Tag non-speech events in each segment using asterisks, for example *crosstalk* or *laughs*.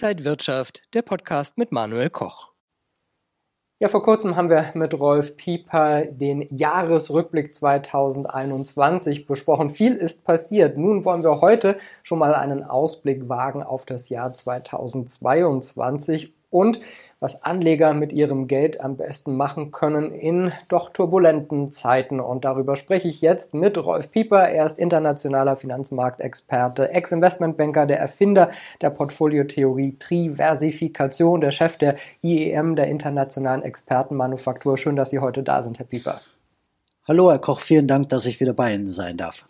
Inside Wirtschaft, der Podcast mit Manuel Koch. Ja, vor kurzem haben wir mit Rolf Pieper den Jahresrückblick 2021 besprochen. Viel ist passiert. Nun wollen wir heute schon mal einen Ausblick wagen auf das Jahr 2022 und was Anleger mit ihrem Geld am besten machen können in doch turbulenten Zeiten. Und darüber spreche ich jetzt mit Rolf Pieper. Er ist internationaler Finanzmarktexperte, Ex-Investmentbanker, der Erfinder der Portfoliotheorie Triversifikation, der Chef der IEM, der Internationalen Expertenmanufaktur. Schön, dass Sie heute da sind, Herr Pieper. Hallo, Herr Koch, vielen Dank, dass ich wieder bei Ihnen sein darf.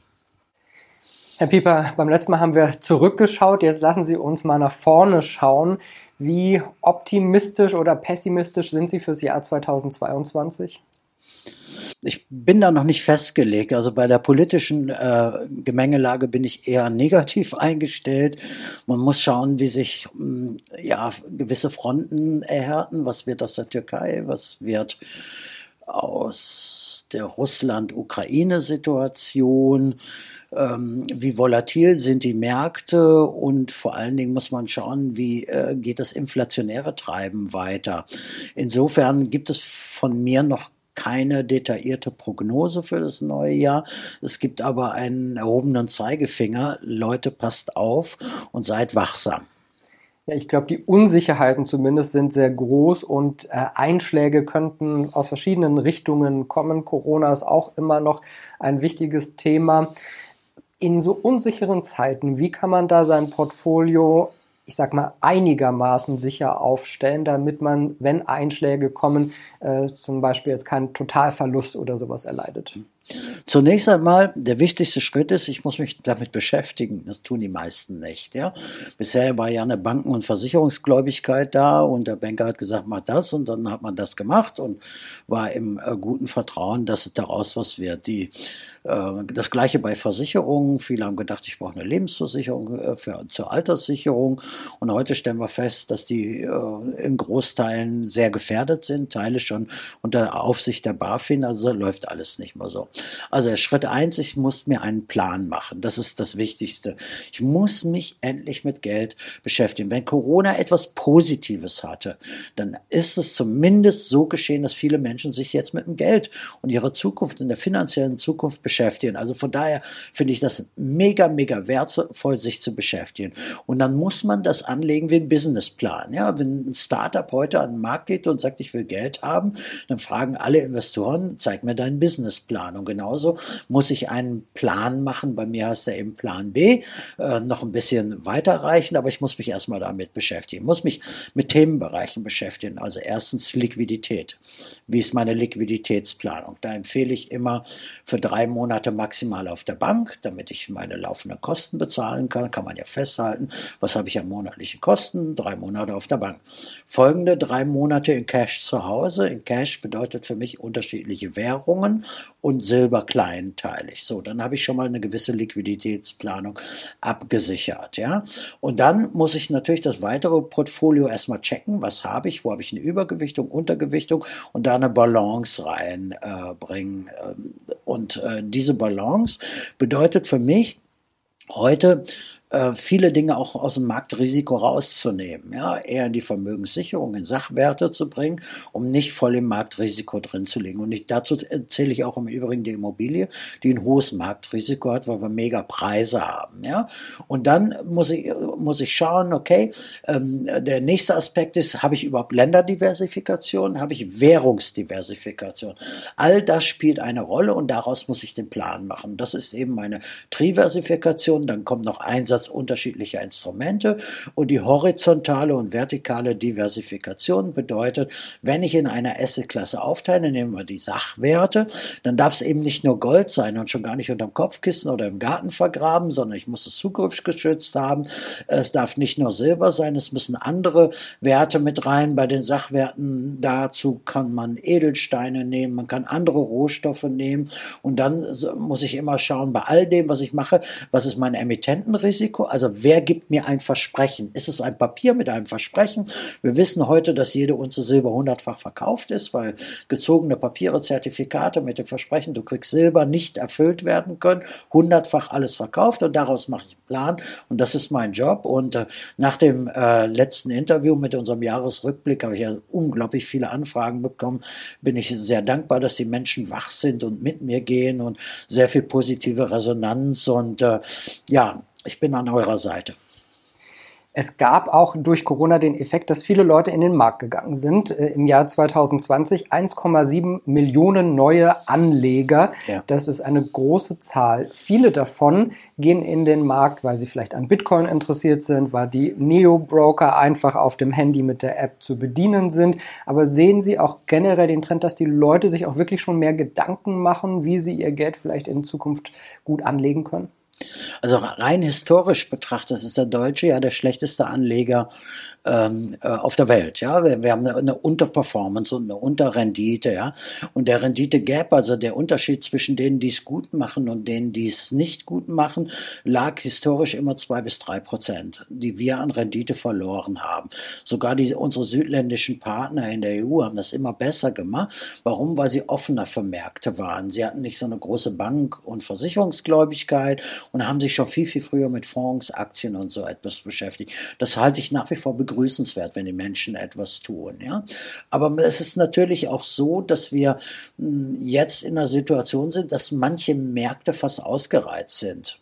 Herr Pieper, beim letzten Mal haben wir zurückgeschaut. Jetzt lassen Sie uns mal nach vorne schauen. Wie optimistisch oder pessimistisch sind Sie fürs Jahr 2022? Ich bin da noch nicht festgelegt. Also bei der politischen äh, Gemengelage bin ich eher *laughs* negativ eingestellt. Man muss schauen, wie sich mh, hm, ja gewisse Fronten erhärten. Was wird aus der Türkei? Was wird aus der Russland-Ukraine-Situation? ähm, wie volatil sind die Märkte und vor allen Dingen muss man schauen, wie äh, geht das inflationäre Treiben weiter. Insofern gibt es von mir noch keine detaillierte Prognose für das neue Jahr. Es gibt aber einen erhobenen Zeigefinger. Leute, passt auf und seid wachsam. Ja, ich glaube, die Unsicherheiten zumindest sind sehr groß und äh, Einschläge könnten aus verschiedenen Richtungen kommen. Corona ist auch immer noch ein wichtiges Thema in so unsicheren Zeiten, wie kann man da sein Portfolio, ich sag mal, einigermaßen sicher aufstellen, damit man, wenn Einschläge kommen, äh, zum Beispiel jetzt keinen Totalverlust oder sowas erleidet? Zunächst einmal, der wichtigste Schritt ist, ich muss mich damit beschäftigen. Das tun die meisten nicht. Ja? Bisher war ja eine Banken- und Versicherungsgläubigkeit da und der Banker hat gesagt, mach das und dann hat man das gemacht und war im äh, guten Vertrauen, dass es daraus was wird. Die, äh, das gleiche bei Versicherungen. Viele haben gedacht, ich brauche eine Lebensversicherung äh, für, zur Alterssicherung und heute stellen wir fest, dass die äh, in Großteilen sehr gefährdet sind, Teile schon unter Aufsicht der BaFin, also läuft alles nicht mehr so. Schritt eins, ich muss mir einen Plan machen. Das ist das Wichtigste. Ich muss mich endlich mit Geld beschäftigen. Wenn Corona etwas Positives hatte, dann ist es zumindest so geschehen, dass viele Menschen sich jetzt mit dem Geld und ihrer Zukunft in der finanziellen Zukunft beschäftigen. Also von daher finde ich das mega, mega wertvoll, sich zu beschäftigen. Und dann muss man das anlegen wie ein Businessplan. Ja, wenn ein Startup heute an den Markt geht und sagt, ich will Geld haben, dann fragen alle Investoren, zeig mir deinen Businessplan. Und genauso muss ich einen Plan machen. Bei mir heißt er eben Plan B, äh, noch ein bisschen weiterreichen, aber ich muss mich erstmal damit beschäftigen. Muss mich mit Themenbereichen beschäftigen. Also erstens Liquidität. Wie ist meine Liquiditätsplanung? Da empfehle ich immer für drei Monate maximal auf der Bank, damit ich meine laufenden Kosten bezahlen kann. Kann man ja festhalten. Was habe ich an monatlichen Kosten? Drei Monate auf der Bank. Folgende drei Monate in Cash zu Hause. In Cash bedeutet für mich unterschiedliche Währungen und Silber kleinteilig. So, dann habe ich schon mal eine gewisse Liquiditätsplanung abgesichert, ja. Und dann muss ich natürlich das weitere Portfolio erstmal checken, was habe ich, wo habe ich eine Übergewichtung, Untergewichtung und da eine Balance reinbringen. Äh, und äh, diese Balance bedeutet für mich heute äh, viele Dinge auch aus dem Marktrisiko rauszunehmen, ja, eher in die Vermögenssicherung, in Sachwerte zu bringen, um nicht voll im Marktrisiko drin zu liegen. Und ich, dazu zähle ich auch im Übrigen die Immobilie, die ein hohes Marktrisiko hat, weil wir mega Preise haben, ja. Und dann muss ich, muss ich schauen, okay, ähm, der nächste Aspekt ist, habe ich überhaupt Länderdiversifikation, habe ich Währungsdiversifikation? All das spielt eine Rolle und daraus muss ich den Plan machen. Das ist eben meine Triversifikation, dann kommt noch Einsatz Einsatz unterschiedlicher Instrumente und die horizontale und vertikale Diversifikation bedeutet, wenn ich in einer Assetklasse aufteile, nehmen wir die Sachwerte, dann darf es eben nicht nur Gold sein und schon gar nicht unterm Kopfkissen oder im Garten vergraben, sondern ich muss es zukunftsgeschützt haben. Es darf nicht nur Silber sein, es müssen andere Werte mit rein. Bei den Sachwerten dazu kann man Edelsteine nehmen, man kann andere Rohstoffe nehmen und dann muss ich immer schauen, bei all dem, was ich mache, was ist mein Emittentenrisiko, Risiko, also wer gibt mir ein Versprechen? Ist es ein Papier mit einem Versprechen? Wir wissen heute, dass jede Unze Silber hundertfach verkauft ist, weil gezogene Papiere, Zertifikate mit dem Versprechen, du kriegst Silber, nicht erfüllt werden können, hundertfach alles verkauft und daraus mache ich einen Plan und das ist mein Job und äh, nach dem äh, letzten Interview mit unserem Jahresrückblick habe ich ja unglaublich viele Anfragen bekommen, bin ich sehr dankbar, dass die Menschen wach sind und mit mir gehen und sehr viel positive Resonanz und äh, ja, ich bin an eurer Seite. Es gab auch durch Corona den Effekt, dass viele Leute in den Markt gegangen sind. Äh, Im Jahr 2020 1,7 Millionen neue Anleger. Ja. Das ist eine große Zahl. Viele davon gehen in den Markt, weil sie vielleicht an Bitcoin interessiert sind, weil die Neo-Broker einfach auf dem Handy mit der App zu bedienen sind. Aber sehen Sie auch generell den Trend, dass die Leute sich auch wirklich schon mehr Gedanken machen, wie sie ihr Geld vielleicht in Zukunft gut anlegen können? Also rein historisch betrachtet ist der Deutsche ja der schlechteste Anleger ähm, äh, auf der Welt. Ja, wir, wir haben eine, eine, Unterperformance und eine Unterrendite. Ja, und der Rendite Gap, also der Unterschied zwischen denen, die es gut machen und denen, die es nicht gut machen, lag historisch immer zwei bis drei Prozent, die wir an Rendite verloren haben. Sogar die unsere südländischen Partner in der EU haben das immer besser gemacht. Warum? Weil sie offener für Märkte waren. Sie hatten nicht so eine große Bank- und Versicherungsgläubigkeit und haben sich schon viel, viel früher mit Fonds, Aktien und so etwas beschäftigt. Das halte ich nach wie vor begrüßenswert, wenn die Menschen etwas tun. Ja? Aber es ist natürlich auch so, dass wir hm, jetzt in einer Situation sind, dass manche Märkte fast ausgereizt sind.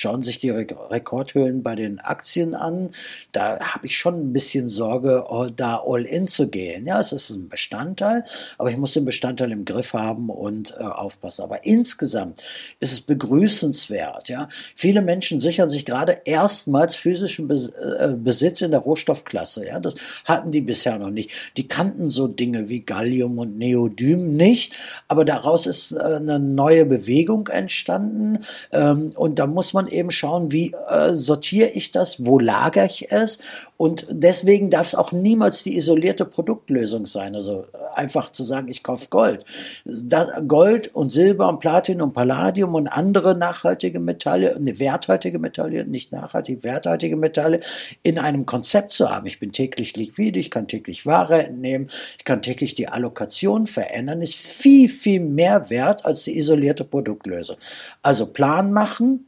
Schauen sich die Rekordhöhen bei den Aktien an. Da habe ich schon ein bisschen Sorge, da all in zu gehen. Ja, es ist ein Bestandteil, aber ich muss den Bestandteil im Griff haben und äh, aufpassen. Aber insgesamt ist es begrüßenswert. Ja, viele Menschen sichern sich gerade erstmals physischen äh, Besitz in der Rohstoffklasse. Ja, das hatten die bisher noch nicht. Die kannten so Dinge wie Gallium und Neodym nicht, aber daraus ist äh, eine neue Bewegung entstanden ähm, und da muss man eben schauen, wie äh, sortiere ich das, wo lagere ich es und deswegen darf es auch niemals die isolierte Produktlösung sein. Also äh, einfach zu sagen, ich kaufe Gold. Da, Gold und Silber und Platin und Palladium und andere nachhaltige Metalle, eine werthaltige Metalle, nicht nachhaltig, werthaltige Metalle in einem Konzept zu haben. Ich bin täglich liquide, ich kann täglich Ware entnehmen, ich kann täglich die Allokation verändern, ist viel, viel mehr wert als die isolierte Produktlösung. Also Plan machen,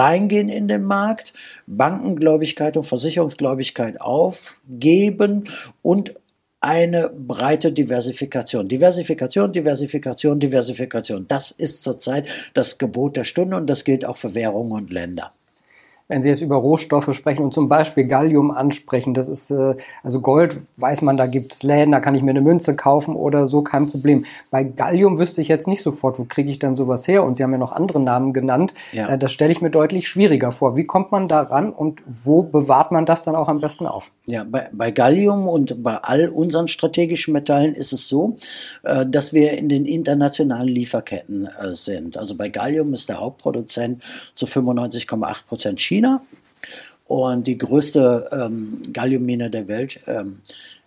reingehen in den Markt, Bankengläubigkeit und Versicherungsgläubigkeit aufgeben und eine breite Diversifikation. Diversifikation, Diversifikation, Diversifikation. Das ist zurzeit das Gebot der Stunde und das gilt auch für Währungen und Länder wenn Sie jetzt über Rohstoffe sprechen und zum Beispiel Gallium ansprechen, das ist, äh, also Gold, weiß man, da gibt's Läden, da kann ich mir eine Münze kaufen oder so, kein Problem. Bei Gallium wüsste ich jetzt nicht sofort, wo kriege ich dann sowas her? Und Sie haben ja noch andere Namen genannt. Ja. Äh, das stelle ich mir deutlich schwieriger vor. Wie kommt man da ran und wo bewahrt man das dann auch am besten auf? Ja, bei, bei Gallium und bei all unseren strategischen Metallen ist es so, äh, dass wir in den internationalen Lieferketten äh, sind. Also bei Gallium ist der Hauptproduzent zu 95,8 Prozent China. China. Und die größte ähm, Galliummine der Welt ähm,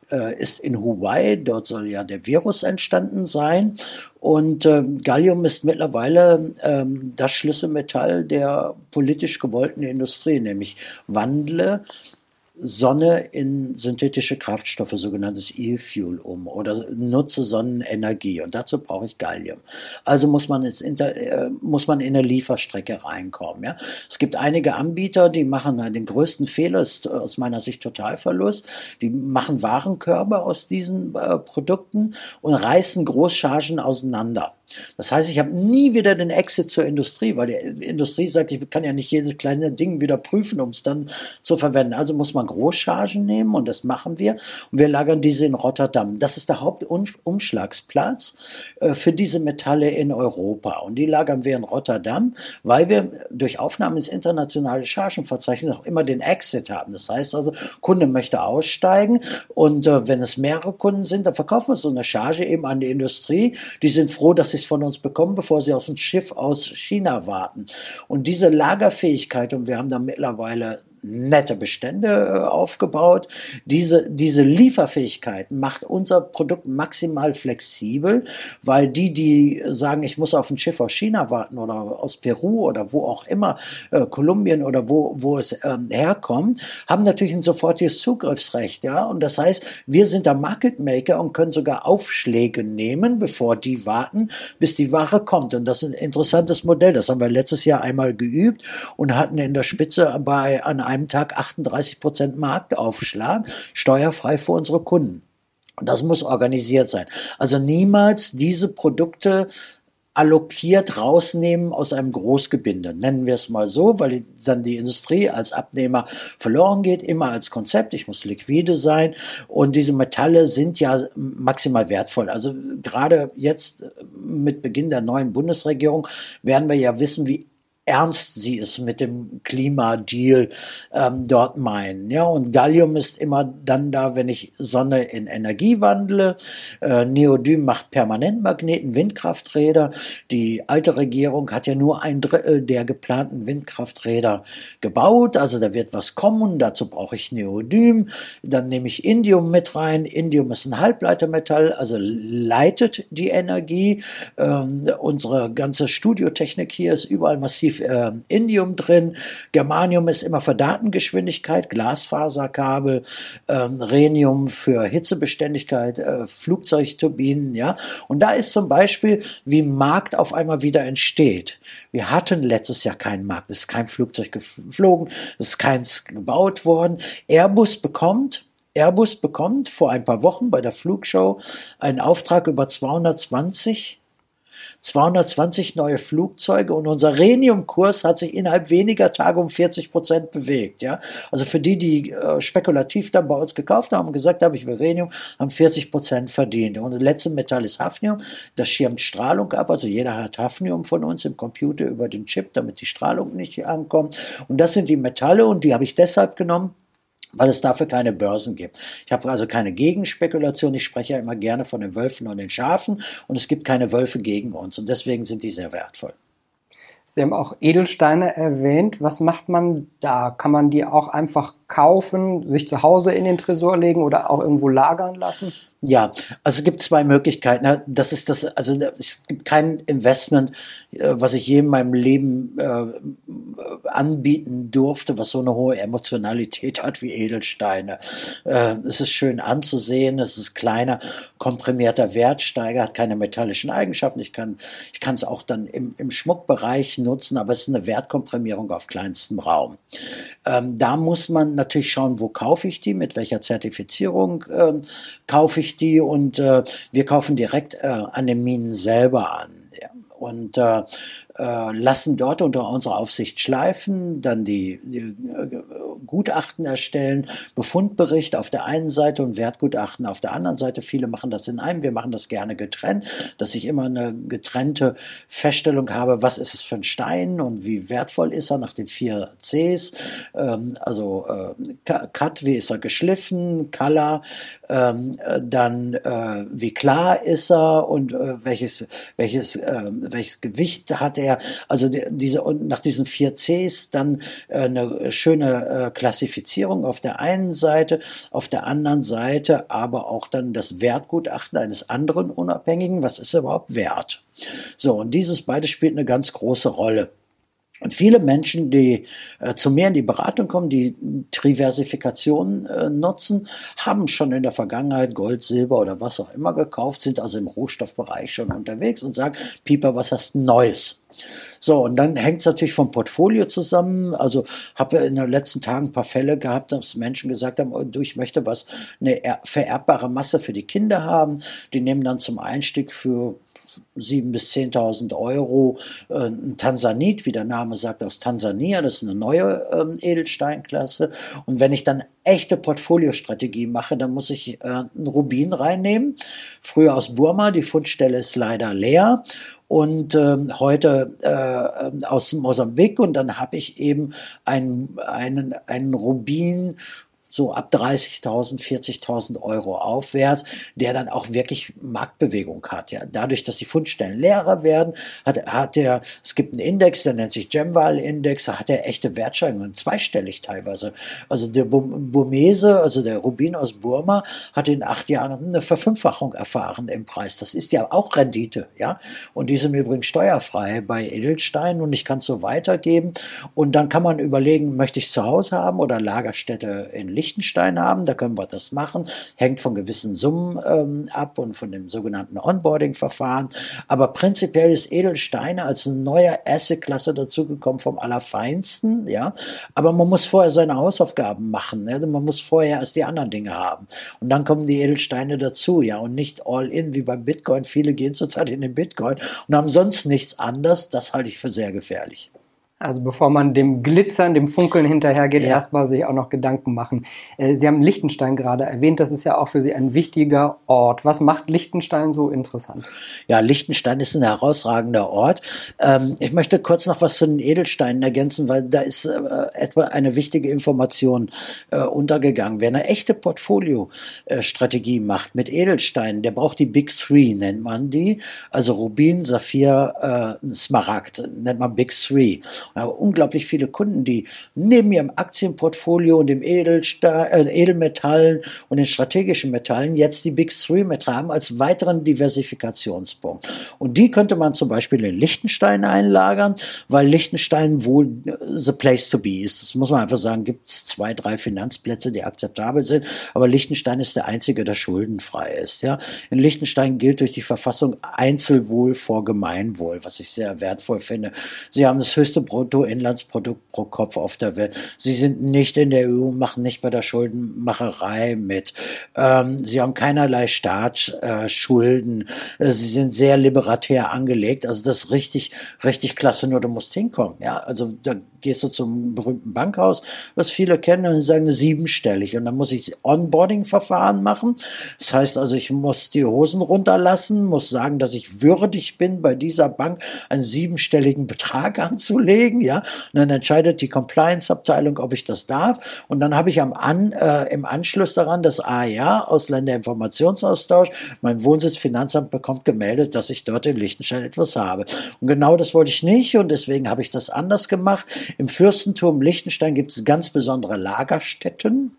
äh, ist in Hawaii. Dort soll ja der Virus entstanden sein. Und äh, Gallium ist mittlerweile ähm, das Schlüsselmetall der politisch gewollten Industrie, nämlich wandle Sonne in synthetische Kraftstoffe, sogenanntes E-Fuel um oder nutze Sonnenenergie und dazu brauche ich Gallium. Also muss man, ins Inter, äh, muss man in eine Lieferstrecke reinkommen. Ja? Es gibt einige Anbieter, die machen den größten Fehler, ist aus meiner Sicht Totalverlust. Die machen Warenkörbe aus diesen äh, Produkten und reißen Großchargen auseinander. Das heißt, ich habe nie wieder den Exit zur Industrie, weil die Industrie sagt, ich kann ja nicht jedes kleine Ding wieder prüfen, um es dann zu verwenden. Also muss man Großchargen nehmen und das machen wir. Und wir lagern diese in Rotterdam. Das ist der Hauptumschlagsplatz äh, für diese Metalle in Europa. Und die lagern wir in Rotterdam, weil wir durch Aufnahme ins internationale Chargenverzeichnis auch immer den Exit haben. Das heißt also, Kunde möchte aussteigen und äh, wenn es mehrere Kunden sind, dann verkaufen wir so eine Charge eben an die Industrie. Die sind froh, dass sie es von uns bekommen, bevor sie auf ein Schiff aus China warten. Und diese Lagerfähigkeit, und wir haben da mittlerweile nette Bestände äh, aufgebaut. Diese, diese Lieferfähigkeit macht unser Produkt maximal flexibel, weil die, die sagen, ich muss auf ein Schiff aus China warten oder aus Peru oder wo auch immer, äh, Kolumbien oder wo, wo es ähm, herkommt, haben natürlich ein sofortiges Zugriffsrecht. Ja? Und das heißt, wir sind der Market Maker und können sogar Aufschläge nehmen, bevor die warten, bis die Ware kommt. Und das ist ein interessantes Modell. Das haben wir letztes Jahr einmal geübt und hatten in der Spitze bei an einem Tag 38 Prozent Marktaufschlag, steuerfrei für unsere Kunden. Und das muss organisiert sein. Also niemals diese Produkte allokiert rausnehmen aus einem Großgebinde. Nennen wir es mal so, weil dann die Industrie als Abnehmer verloren geht, immer als Konzept. Ich muss liquide sein. Und diese Metalle sind ja maximal wertvoll. Also gerade jetzt mit Beginn der neuen Bundesregierung werden wir ja wissen, wie ernst sie es mit dem Klimadeal ähm, dort meinen. Ja, und Gallium ist immer dann da, wenn ich Sonne in Energie wandle. Äh, Neodym macht Permanentmagneten, Windkrafträder. Die alte Regierung hat ja nur ein Drittel der geplanten Windkrafträder gebaut. Also da wird was kommen. Dazu brauche ich Neodym. Dann nehme ich Indium mit rein. Indium ist ein Halbleitermetall, also leitet die Energie. Ähm, unsere ganze Studiotechnik hier ist überall massiv tief äh, Indium drin. Germanium ist immer für Datengeschwindigkeit, Glasfaserkabel, ähm, Rhenium für Hitzebeständigkeit, äh, Flugzeugturbinen, ja. Und da ist zum Beispiel, wie Markt auf einmal wieder entsteht. Wir hatten letztes Jahr keinen Markt, es ist kein Flugzeug geflogen, es ist keins gebaut worden. Airbus bekommt Airbus bekommt vor ein paar Wochen bei der Flugshow einen Auftrag über 220 220 neue Flugzeuge und unser Rhenium-Kurs hat sich innerhalb weniger Tage um 40 Prozent bewegt. Ja? Also für die, die äh, spekulativ dann bei uns gekauft haben und gesagt haben, ich will Rhenium, haben 40 Prozent verdient. Und das letzte Metall ist Hafnium, das schirmt Strahlung ab. Also jeder hat Hafnium von uns im Computer über den Chip, damit die Strahlung nicht ankommt. Und das sind die Metalle und die habe ich deshalb genommen, weil es dafür keine Börsen gibt. Ich habe also keine Gegenspekulation. Ich spreche ja immer gerne von den Wölfen und den Schafen und es gibt keine Wölfe gegen uns und deswegen sind die sehr wertvoll. Sie haben auch Edelsteine erwähnt. Was macht man da? Kann man die auch einfach kaufen, sich zu Hause in den Tresor legen oder auch irgendwo lagern lassen? Ja, also es gibt zwei Möglichkeiten. Das ist das, also es gibt kein Investment, äh, was ich je in meinem Leben äh, anbieten durfte, was so eine hohe Emotionalität hat wie Edelsteine. Äh, es ist schön anzusehen, es ist kleiner, komprimierter Wertsteiger, hat keine metallischen Eigenschaften. Ich kann, ich kann es auch dann im, im Schmuckbereich nutzen, aber es ist eine Wertkomprimierung auf kleinstem Raum. Ähm, da muss man natürlich schauen, wo kaufe ich die, mit welcher Zertifizierung ähm, kaufe ich die und äh, wir kaufen direkt äh, an den Minen selber an. Und äh, äh, lassen dort unter unserer Aufsicht schleifen, dann die, die äh, Gutachten erstellen, Befundbericht auf der einen Seite und Wertgutachten auf der anderen Seite. Viele machen das in einem, wir machen das gerne getrennt, dass ich immer eine getrennte Feststellung habe, was ist es für ein Stein und wie wertvoll ist er nach den vier Cs. Ähm, also äh, Cut, wie ist er geschliffen, Color, ähm, dann äh, wie klar ist er und äh, welches, welches, äh, welches Gewicht hat er also diese und nach diesen vier Cs dann äh, eine schöne äh, Klassifizierung auf der einen Seite, auf der anderen Seite aber auch dann das Wertgutachten eines anderen Unabhängigen, was ist er überhaupt wert? So, und dieses beides spielt eine ganz große Rolle. Und viele Menschen, die äh, zu mir in die Beratung kommen, die Diversifikation äh, nutzen, haben schon in der Vergangenheit Gold, Silber oder was auch immer gekauft, sind also im Rohstoffbereich schon unterwegs und sagen, Pieper, was hast du Neues? So, und dann hängt es natürlich vom Portfolio zusammen. Also habe in den letzten Tagen ein paar Fälle gehabt, dass Menschen gesagt haben, oh, du, ich möchte was, eine vererbbare Masse für die Kinder haben. Die nehmen dann zum Einstieg für 7.000 bis 10.000 Euro äh, ein Tansanit, wie der Name sagt, aus Tansania. Das ist eine neue ähm, Edelsteinklasse. Und wenn ich dann echte Portfoliostrategie mache, dann muss ich äh, einen Rubin reinnehmen. Früher aus Burma, die Fundstelle ist leider leer. Und ähm, heute äh, aus Mosambik. Und dann habe ich eben einen, einen, einen Rubin so ab 30.000, 40.000 Euro aufwärts, der dann auch wirklich Marktbewegung hat. Ja, dadurch, dass die Fundstellen leerer werden, hat, hat er, es gibt einen Index, der nennt sich Gemval-Index, hat er echte Wertsteigerungen, zweistellig teilweise. Also der Burmese, also der Rubin aus Burma, hat in acht Jahren eine Verfünffachung erfahren im Preis. Das ist ja auch Rendite, ja. Und die sind übrigens steuerfrei bei Edelsteinen und ich kann es so weitergeben. Und dann kann man überlegen, möchte ich es zu Hause haben oder Lagerstätte in Licht Liechtenstein haben, da können wir das machen, hängt von gewissen Summen ähm, ab und von dem sogenannten Onboarding-Verfahren. Aber prinzipiell ist Edelsteine als eine neue Asset-Klasse dazugekommen vom Allerfeinsten, ja. Aber man muss vorher seine Hausaufgaben machen, ne? man muss vorher erst die anderen Dinge haben. Und dann kommen die Edelsteine dazu, ja, und nicht all in wie beim Bitcoin. Viele gehen zurzeit in den Bitcoin und haben sonst nichts anders. Das halte ich für sehr gefährlich. Also bevor man dem Glitzern, dem Funkeln hinterhergeht, ja. erstmal sich auch noch Gedanken machen. Äh, Sie haben Liechtenstein gerade erwähnt, das ist ja auch für Sie ein wichtiger Ort. Was macht Liechtenstein so interessant? Ja, Liechtenstein ist ein herausragender Ort. Ähm, ich möchte kurz noch was zu den Edelsteinen ergänzen, weil da ist äh, etwa eine wichtige Information äh, untergegangen. Wer eine echte Portfolio-Strategie macht mit Edelsteinen, der braucht die Big Three, nennt man die. Also Rubin, Saphir, Smaragd, nennt man Big Three. Habe unglaublich viele Kunden, die neben ihrem Aktienportfolio und dem Edelsta äh, Edelmetallen und den strategischen Metallen jetzt die Big Three mit haben als weiteren Diversifikationspunkt. Und die könnte man zum Beispiel in Liechtenstein einlagern, weil Liechtenstein wohl äh, the place to be ist. Das muss man einfach sagen, gibt es zwei, drei Finanzplätze, die akzeptabel sind, aber Liechtenstein ist der einzige, der schuldenfrei ist. Ja? In Liechtenstein gilt durch die Verfassung Einzelwohl vor Gemeinwohl, was ich sehr wertvoll finde. Sie haben das höchste Bruttoinlandsprodukt pro Kopf auf der Welt. Sie sind nicht in der EU, machen nicht bei der Schuldenmacherei mit. Ähm, sie haben keinerlei Staatsschulden. Äh, sie sind sehr liberatär angelegt. Also das ist richtig, richtig klasse. Nur du musst hinkommen. Ja, also da gehst du zum berühmten Bankhaus, was viele kennen, und sagen siebenstellig. Und dann muss ich Onboarding-Verfahren machen. Das heißt also, ich muss die Hosen runterlassen, muss sagen, dass ich würdig bin, bei dieser Bank einen siebenstelligen Betrag *laughs* anzulegen. Ja, und dann entscheidet die Compliance-Abteilung, ob ich das darf. Und dann habe ich am An, äh, im Anschluss daran das AIA, Ausländerinformationsaustausch, mein Wohnsitz Finanzamt bekommt gemeldet, dass ich dort in Liechtenstein etwas habe. Und genau das wollte ich nicht und deswegen habe ich das anders gemacht. Im Fürstentum Liechtenstein gibt es ganz besondere Lagerstätten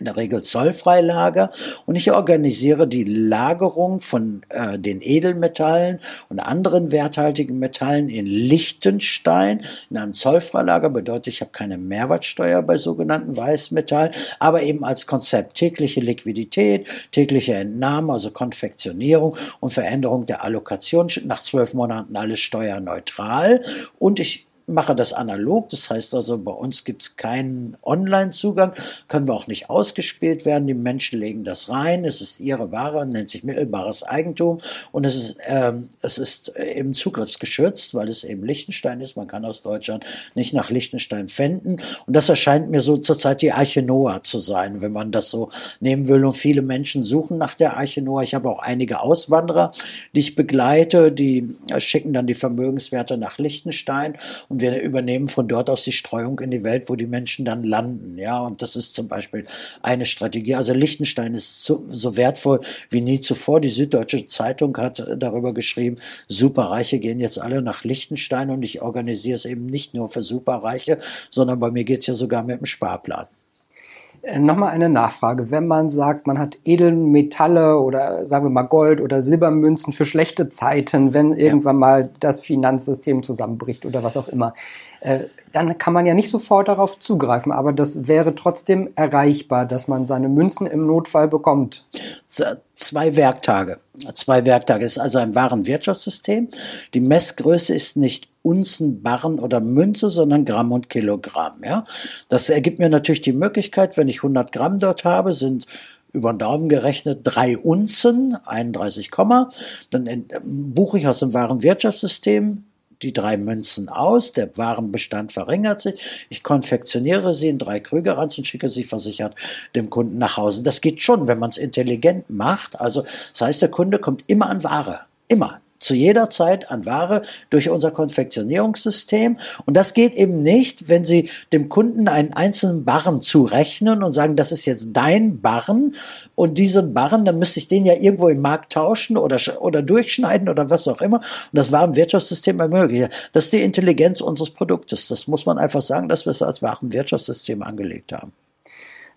in der Regel Zollfreilager. Und ich organisiere die Lagerung von äh, den Edelmetallen und anderen werthaltigen Metallen in Liechtenstein in einem Zollfreilager. Bedeutet, ich habe keine Mehrwertsteuer bei sogenannten Weißmetallen, aber eben als Konzept tägliche Liquidität, tägliche Entnahme, also Konfektionierung und Veränderung der Allokation. Nach zwölf Monaten alles steuerneutral. Und ich mache das analog. Das heißt also, bei uns gibt es keinen Online-Zugang, können wir auch nicht ausgespielt werden. Die Menschen legen das rein. Es ist ihre Ware, nennt sich mittelbares Eigentum und es ist, ähm, es ist eben zugriffsgeschützt, weil es eben Liechtenstein ist. Man kann aus Deutschland nicht nach Liechtenstein fänden. Und das erscheint mir so zurzeit die Arche Noah zu sein, wenn man das so nehmen will. Und viele Menschen suchen nach der Arche Noah. Ich habe auch einige Auswanderer, die ich begleite, die schicken dann die Vermögenswerte nach Liechtenstein und wir übernehmen von dort aus die Streuung in die Welt, wo die Menschen dann landen. Ja, und das ist zum Beispiel eine Strategie. Also Liechtenstein ist so, so wertvoll wie nie zuvor. Die Süddeutsche Zeitung hat darüber geschrieben, Superreiche gehen jetzt alle nach Liechtenstein und ich organisiere es eben nicht nur für Superreiche, sondern bei mir geht es ja sogar mit dem Sparplan. Äh, nochmal eine Nachfrage. Wenn man sagt, man hat Edelmetalle oder sagen wir mal Gold oder Silbermünzen für schlechte Zeiten, wenn irgendwann ja. mal das Finanzsystem zusammenbricht oder was auch immer, äh, dann kann man ja nicht sofort darauf zugreifen, aber das wäre trotzdem erreichbar, dass man seine Münzen im Notfall bekommt. Zwei Werktage. Zwei Werktage ist also ein Warenwirtschaftssystem. Die Messgröße ist nicht Unzen, Barren oder Münze, sondern Gramm und Kilogramm. Ja, das ergibt mir natürlich die Möglichkeit, wenn ich 100 Gramm dort habe, sind über den Daumen gerechnet drei Unzen, 31, dann buche ich aus dem Warenwirtschaftssystem die drei Münzen aus, der Warenbestand verringert sich, ich konfektioniere sie in drei Krügerranz und schicke sie versichert dem Kunden nach Hause. Das geht schon, wenn man es intelligent macht. Also das heißt, der Kunde kommt immer an Ware. Immer. Zu jeder Zeit an Ware durch unser Konfektionierungssystem. Und das geht eben nicht, wenn Sie dem Kunden einen einzelnen Barren zurechnen und sagen, das ist jetzt dein Barren und diesen Barren, dann müsste ich den ja irgendwo im Markt tauschen oder, oder durchschneiden oder was auch immer. Und das war im Wirtschaftssystem ermöglicht. Das ist die Intelligenz unseres Produktes. Das muss man einfach sagen, dass wir es als Warenwirtschaftssystem angelegt haben.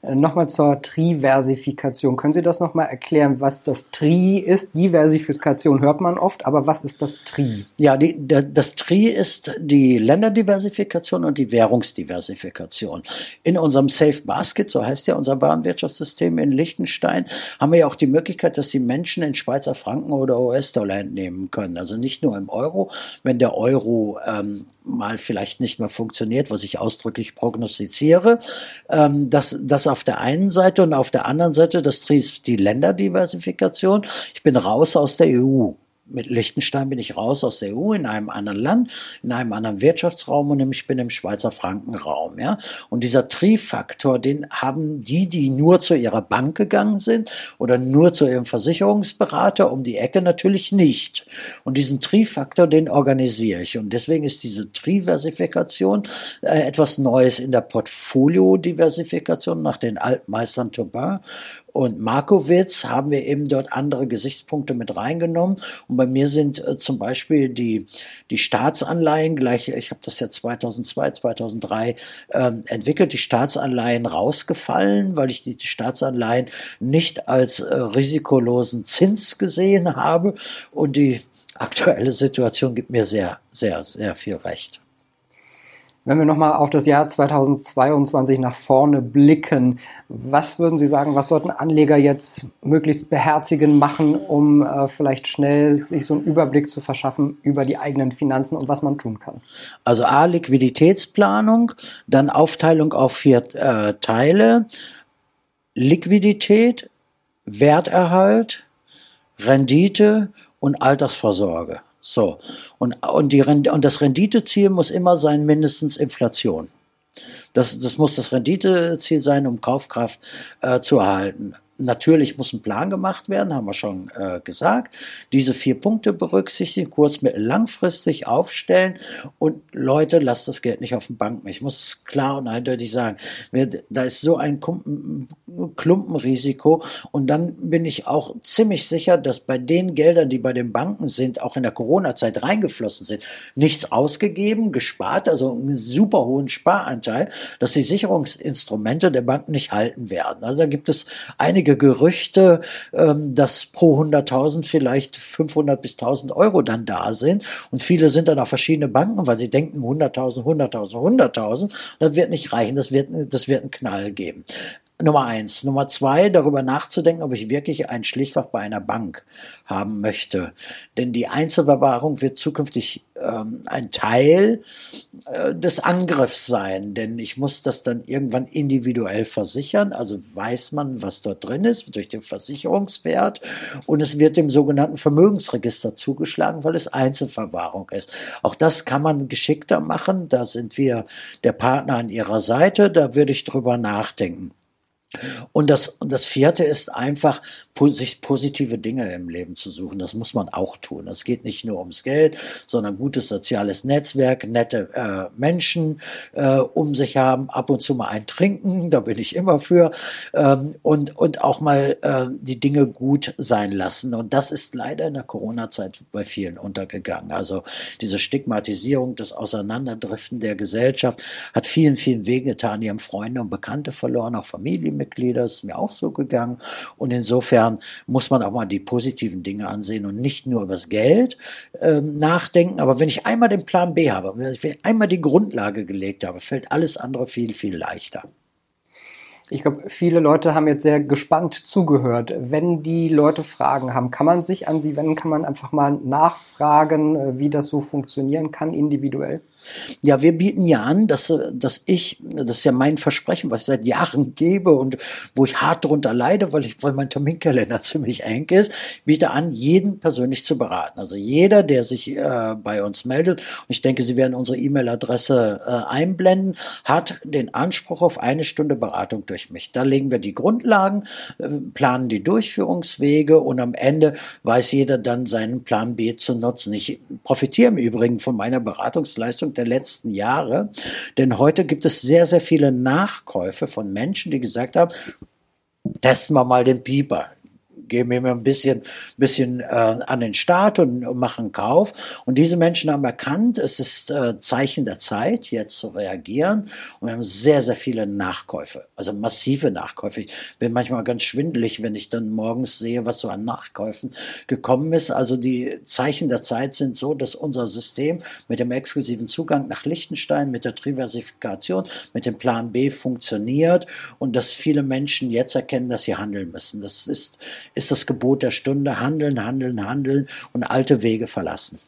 Äh, nochmal zur Triversifikation. Können Sie das nochmal erklären, was das Tri ist? Diversifikation hört man oft, aber was ist das Tri? Ja, die, das Tri ist die Länderdiversifikation und die Währungsdiversifikation. In unserem Safe Basket, so heißt ja unser Warenwirtschaftssystem in Liechtenstein, haben wir ja auch die Möglichkeit, dass die Menschen in Schweizer Franken oder US-Dollar entnehmen können. Also nicht nur im Euro. Wenn der Euro ähm, mal vielleicht nicht mehr funktioniert, was ich ausdrücklich prognostiziere, ähm, dass das auf der einen Seite und auf der anderen Seite, das trifft die Länderdiversifikation. Ich bin raus aus der EU mit Liechtenstein bin ich raus aus der EU in einem anderen Land, in einem anderen Wirtschaftsraum und nämlich bin im Schweizer Frankenraum, ja. Und dieser Trifaktor, den haben die, die nur zu ihrer Bank gegangen sind oder nur zu ihrem Versicherungsberater um die Ecke natürlich nicht. Und diesen Trifaktor, den organisiere ich. Und deswegen ist diese Triversifikation äh, etwas Neues in der Portfolio-Diversifikation nach den Altmeistern Tobin und Markowitz haben wir eben dort andere Gesichtspunkte mit reingenommen. Und bei mir sind äh, zum Beispiel die, die Staatsanleihen gleich, ich habe das ja 2002, 2003 ähm, entwickelt, die Staatsanleihen rausgefallen, weil ich die, die Staatsanleihen nicht als äh, risikolosen Zins gesehen habe. Und die aktuelle Situation gibt mir sehr, sehr, sehr viel Recht. Wenn wir nochmal auf das Jahr 2022 nach vorne blicken, was würden Sie sagen, was sollten Anleger jetzt möglichst beherzigen machen, um äh, vielleicht schnell sich so einen Überblick zu verschaffen über die eigenen Finanzen und was man tun kann? Also A, Liquiditätsplanung, dann Aufteilung auf vier äh, Teile, Liquidität, Werterhalt, Rendite und Altersvorsorge. So. Und, und, die, und das Renditeziel muss immer sein, mindestens Inflation. Das, das muss das Renditeziel sein, um Kaufkraft äh, zu erhalten. Natürlich muss ein Plan gemacht werden, haben wir schon äh, gesagt. Diese vier Punkte berücksichtigen, kurz, mittel, langfristig aufstellen und Leute, lasst das Geld nicht auf den Banken. Ich muss es klar und eindeutig sagen. Da ist so ein Klumpenrisiko und dann bin ich auch ziemlich sicher, dass bei den Geldern, die bei den Banken sind, auch in der Corona-Zeit reingeflossen sind, nichts ausgegeben, gespart, also einen super hohen Sparanteil, dass die Sicherungsinstrumente der Banken nicht halten werden. Also da gibt es einige einige Gerüchte, ähm, dass pro 100.000 vielleicht 500 bis 1.000 Euro dann da sind. Und viele sind dann auf verschiedene Banken, weil sie denken 100.000, 100.000, 100.000. Das wird nicht reichen. Das wird, das wird einen Knall geben. Nummer eins. Nummer zwei, darüber nachzudenken, ob ich wirklich ein Schlichtfach bei einer Bank haben möchte. Denn die Einzelverwahrung wird zukünftig ähm, ein Teil äh, des Angriffs sein. Denn ich muss das dann irgendwann individuell versichern. Also weiß man, was dort drin ist, durch den Versicherungswert. Und es wird dem sogenannten Vermögensregister zugeschlagen, weil es Einzelverwahrung ist. Auch das kann man geschickter machen. Da sind wir der Partner an ihrer Seite. Da würde ich drüber nachdenken. Und das, und das vierte ist einfach, sich positive Dinge im Leben zu suchen. Das muss man auch tun. Es geht nicht nur ums Geld, sondern gutes soziales Netzwerk, nette äh, Menschen äh, um sich haben, ab und zu mal ein Trinken, da bin ich immer für, ähm, und, und auch mal äh, die Dinge gut sein lassen. Und das ist leider in der Corona-Zeit bei vielen untergegangen. Also diese Stigmatisierung, das Auseinanderdriften der Gesellschaft hat vielen, vielen wehgetan. Die haben Freunde und Bekannte verloren, auch Familienmitglieder. Mitglieder, ist mir auch so gegangen. Und insofern muss man auch mal die positiven Dinge ansehen und nicht nur über das Geld ähm, nachdenken. Aber wenn ich einmal den Plan B habe, wenn ich einmal die Grundlage gelegt habe, fällt alles andere viel, viel leichter. Ich glaube, viele Leute haben jetzt sehr gespannt zugehört. Wenn die Leute Fragen haben, kann man sich an sie wenden, kann man einfach mal nachfragen, äh, wie das so funktionieren kann individuell? Ja, wir bieten ja an, dass, dass ich, das ist ja mein Versprechen, was ich seit Jahren gebe und wo ich hart drunter leide, weil ich, weil mein Terminkalender *laughs* ziemlich eng ist, biete an, jeden persönlich zu beraten. Also jeder, der sich äh, bei uns meldet, und ich denke, Sie werden unsere E-Mail-Adresse äh, einblenden, hat den Anspruch auf eine Stunde Beratung durch mich. Da legen wir die Grundlagen, äh, planen die Durchführungswege und am Ende weiß jeder dann seinen Plan B zu nutzen. Ich profitiere im Übrigen von meiner Beratungsleistung der letzten Jahre, denn heute gibt es sehr, sehr viele Nachkäufe von Menschen, die gesagt haben, testen wir mal den Pieper geben ihm ein bisschen, bisschen äh, an den Start und, und machen Kauf. Und diese Menschen haben erkannt, es ist äh, Zeichen der Zeit, jetzt zu reagieren. Und wir haben sehr, sehr viele Nachkäufe, also massive Nachkäufe. Ich bin manchmal ganz schwindelig, wenn ich dann morgens sehe, was so an Nachkäufen gekommen ist. Also die Zeichen der Zeit sind so, dass unser System mit dem exklusiven Zugang nach Liechtenstein, mit der Diversifikation, mit dem Plan B funktioniert und dass viele Menschen jetzt erkennen, dass sie handeln müssen. Das ist ist das Gebot der Stunde. Handeln, handeln, handeln und alte Wege verlassen.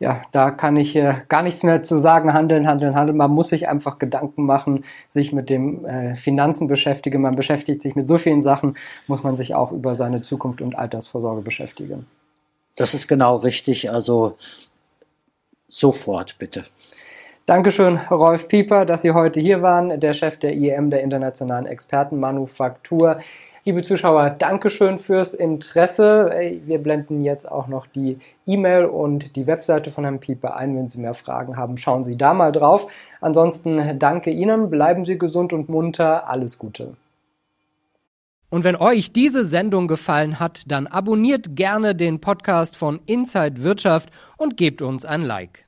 Ja, da kann ich äh, gar nichts mehr zu sagen. Handeln, handeln, handeln. Man muss sich einfach Gedanken machen, sich mit dem äh, Finanzen beschäftigen. Man beschäftigt sich mit so vielen Sachen, muss man sich auch über seine Zukunft und Altersvorsorge beschäftigen. Das ist genau richtig. Also sofort bitte. Dankeschön, Rolf Pieper, dass Sie heute hier waren, der Chef der IEM, der Internationalen Expertenmanufaktur. Liebe Zuschauer, Dankeschön fürs Interesse. Wir blenden jetzt auch noch die E-Mail und die Webseite von Herrn Pieper ein. Wenn Sie mehr Fragen haben, schauen Sie da mal drauf. Ansonsten danke Ihnen, bleiben Sie gesund und munter. Alles Gute. Und wenn euch diese Sendung gefallen hat, dann abonniert gerne den Podcast von Inside Wirtschaft und gebt uns ein Like.